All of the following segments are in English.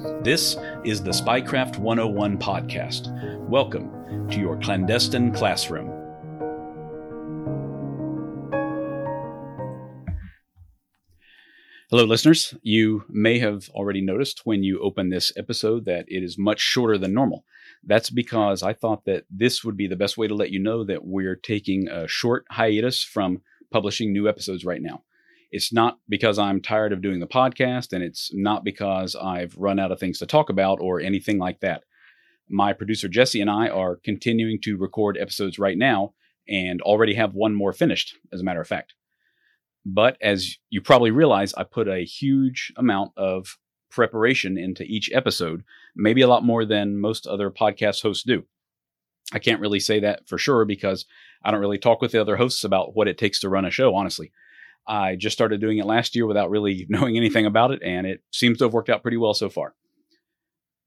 This is the Spycraft 101 podcast. Welcome to your clandestine classroom. Hello, listeners. You may have already noticed when you open this episode that it is much shorter than normal. That's because I thought that this would be the best way to let you know that we're taking a short hiatus from publishing new episodes right now. It's not because I'm tired of doing the podcast, and it's not because I've run out of things to talk about or anything like that. My producer Jesse and I are continuing to record episodes right now and already have one more finished, as a matter of fact. But as you probably realize, I put a huge amount of preparation into each episode, maybe a lot more than most other podcast hosts do. I can't really say that for sure because I don't really talk with the other hosts about what it takes to run a show, honestly. I just started doing it last year without really knowing anything about it, and it seems to have worked out pretty well so far.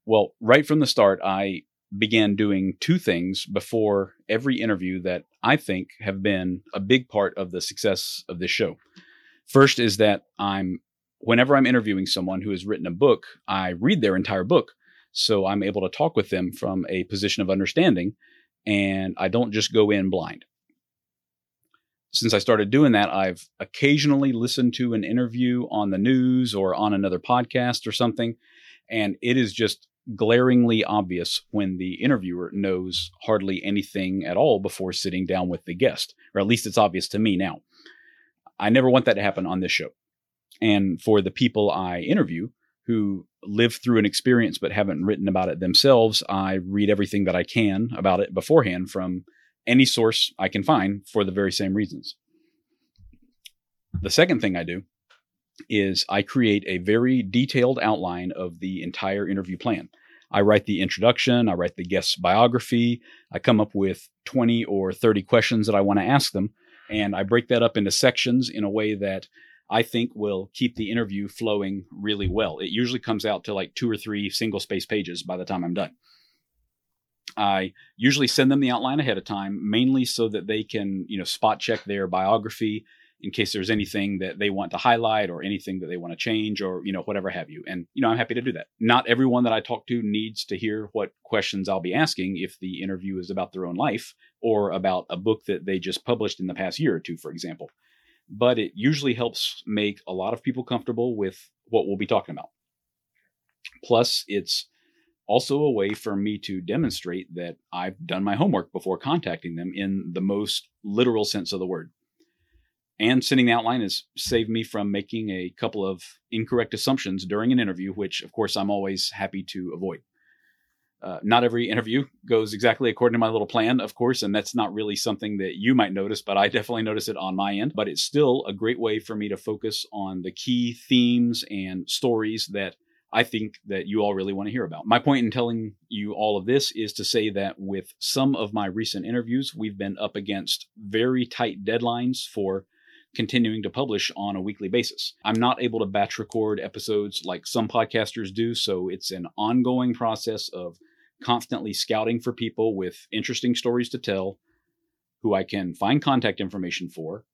Well, right from the start, I began doing two things before every interview that I think have been a big part of the success of this show. First is that I'm whenever I'm interviewing someone who has written a book, I read their entire book. So I'm able to talk with them from a position of understanding and I don't just go in blind since I started doing that, I've occasionally listened to an interview on the news or on another podcast or something. And it is just glaringly obvious when the interviewer knows hardly anything at all before sitting down with the guest, or at least it's obvious to me now. I never want that to happen on this show. And for the people I interview who live through an experience but haven't written about it themselves, I read everything that I can about it beforehand from any source I can find for the very same reasons. The second thing I do is I create a very detailed outline of the entire interview plan. I write the introduction, I write the guest's biography, I come up with 20 or 30 questions that I want to ask them, and I break that up into sections in a way that I think will keep the interview flowing really well. It usually comes out to like two or three single space pages by the time I'm done. I usually send them the outline ahead of time, mainly so that they can, you know, spot check their biography in case there's anything that they want to highlight or anything that they want to change or, you know, whatever have you. And, you know, I'm happy to do that. Not everyone that I talk to needs to hear what questions I'll be asking if the interview is about their own life or about a book that they just published in the past year or two, for example. But it usually helps make a lot of people comfortable with what we'll be talking about. Plus, it's also a way for me to demonstrate that I've done my homework before contacting them in the most literal sense of the word. And sending the outline has saved me from making a couple of incorrect assumptions during an interview, which, of course, I'm always happy to avoid. Uh, not every interview goes exactly according to my little plan, of course, and that's not really something that you might notice, but I definitely notice it on my end. But it's still a great way for me to focus on the key themes and stories that I think that you all really want to hear about. My point in telling you all of this is to say that with some of my recent interviews, we've been up against very tight deadlines for continuing to publish on a weekly basis. I'm not able to batch record episodes like some podcasters do, so it's an ongoing process of constantly scouting for people with interesting stories to tell who I can find contact information for,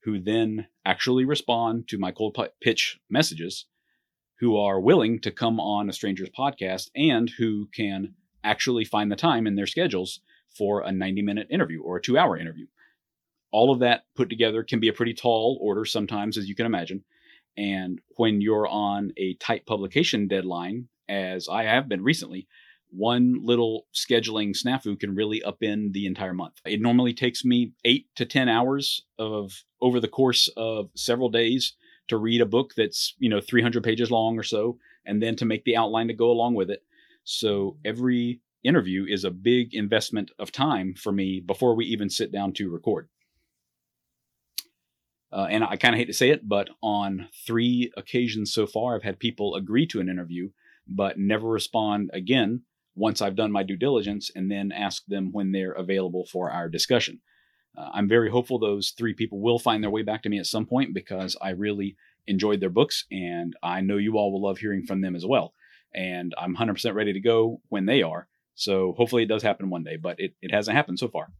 who then actually respond to my cold pitch messages who are willing to come on a stranger's podcast and who can actually find the time in their schedules for a 90 minute interview or a two hour interview. All of that put together can be a pretty tall order sometimes, as you can imagine. And when you're on a tight publication deadline, as I have been recently, one little scheduling snafu can really upend the entire month. It normally takes me eight to 10 hours of over the course of several days to read a book that's you know 300 pages long or so and then to make the outline to go along with it so every interview is a big investment of time for me before we even sit down to record uh, and i kind of hate to say it but on three occasions so far i've had people agree to an interview but never respond again once I've done my due diligence and then ask them when they're available for our discussion. Uh, I'm very hopeful those three people will find their way back to me at some point because I really enjoyed their books and I know you all will love hearing from them as well. And I'm 100% ready to go when they are. So hopefully it does happen one day, but it, it hasn't happened so far.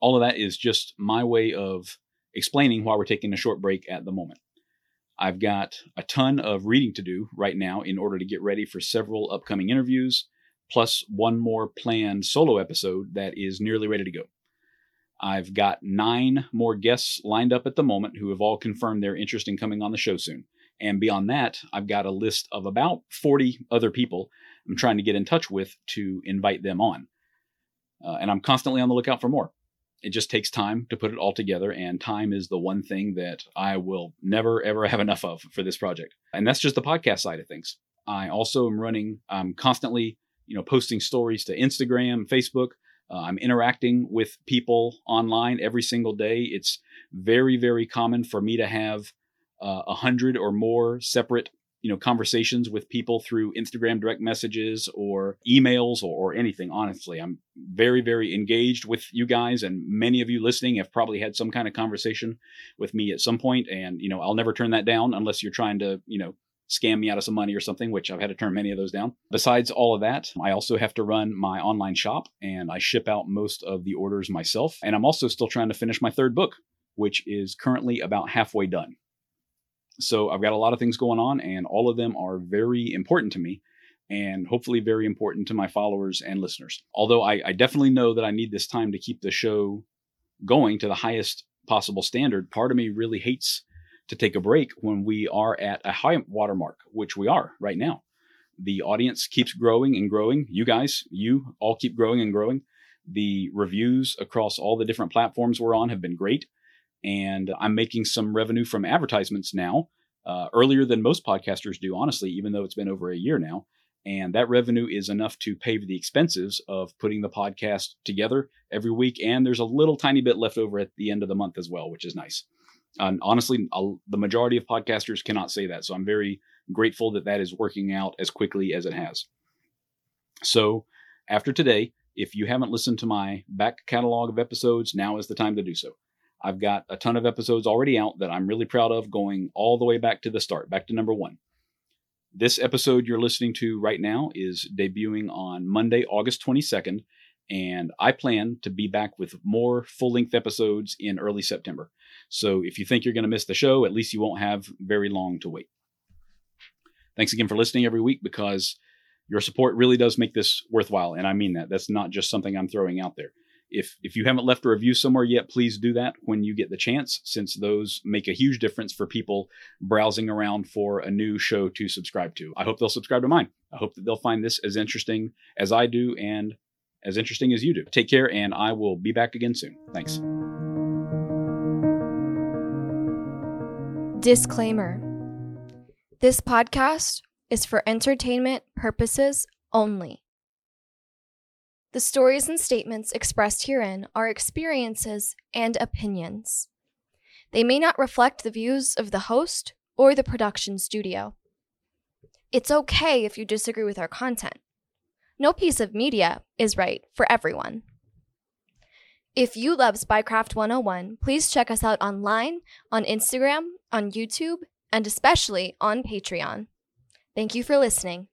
All of that is just my way of explaining why we're taking a short break at the moment. I've got a ton of reading to do right now in order to get ready for several upcoming interviews, plus one more planned solo episode that is nearly ready to go. I've got nine more guests lined up at the moment who have all confirmed their interest in coming on the show soon. And beyond that, I've got a list of about 40 other people I'm trying to get in touch with to invite them on. Uh, and I'm constantly on the lookout for more it just takes time to put it all together and time is the one thing that i will never ever have enough of for this project and that's just the podcast side of things i also am running i'm constantly you know posting stories to instagram facebook uh, i'm interacting with people online every single day it's very very common for me to have uh, a uh, hundred or more separate you know conversations with people through Instagram direct messages or emails or, or, anything. Honestly, I'm very very engaged with you guys, and many of you listening have probably had some kind of conversation with me at some point. And you know, I'll never turn that down unless you're trying to you know scam me out of some money or something, which I've had to turn many of those down. Besides all of that, I also have to run my online shop and I ship out most of the orders myself. And I'm also still trying to finish my third book, which is currently about halfway done. So I've got a lot of things going on, and all of them are very important to me and hopefully very important to my followers and listeners. Although I, I, definitely know that I need this time to keep the show going to the highest possible standard, part of me really hates to take a break when we are at a high watermark, which we are right now. The audience keeps growing and growing. You guys, you all keep growing and growing. The reviews across all the different platforms we're on have been great and I'm making some revenue from advertisements now, uh, earlier than most podcasters do, honestly, even though it's been over a year now. And that revenue is enough to pay the expenses of putting the podcast together every week. And there's a little tiny bit left over at the end of the month as well, which is nice. And honestly, I'll, the majority of podcasters cannot say that. So I'm very grateful that that is working out as quickly as it has. So after today, if you haven't listened to my back catalog of episodes, now is the time to do so. I've got a ton of episodes already out that I'm really proud of, going all the way back to the start, back to number one. This episode you're listening to right now is debuting on Monday, August 22nd, and I plan to be back with more full length episodes in early September. So if you think you're going to miss the show, at least you won't have very long to wait. Thanks again for listening every week because your support really does make this worthwhile. And I mean that. That's not just something I'm throwing out there. If if you haven't left a review somewhere yet, please do that when you get the chance, since those make a huge difference for people browsing around for a new show to subscribe to. I hope they'll subscribe to mine. I hope that they'll find this as interesting as I do and as interesting as you do. Take care, and I will be back again soon. Thanks. Disclaimer This podcast is for entertainment purposes only. The stories and statements expressed herein are experiences and opinions. They may not reflect the views of the host or the production studio. It's okay if you disagree with our content. No piece of media is right for everyone. If you love Spycraft 101, please check us out online, on Instagram, on YouTube, and especially on Patreon. Thank you for listening.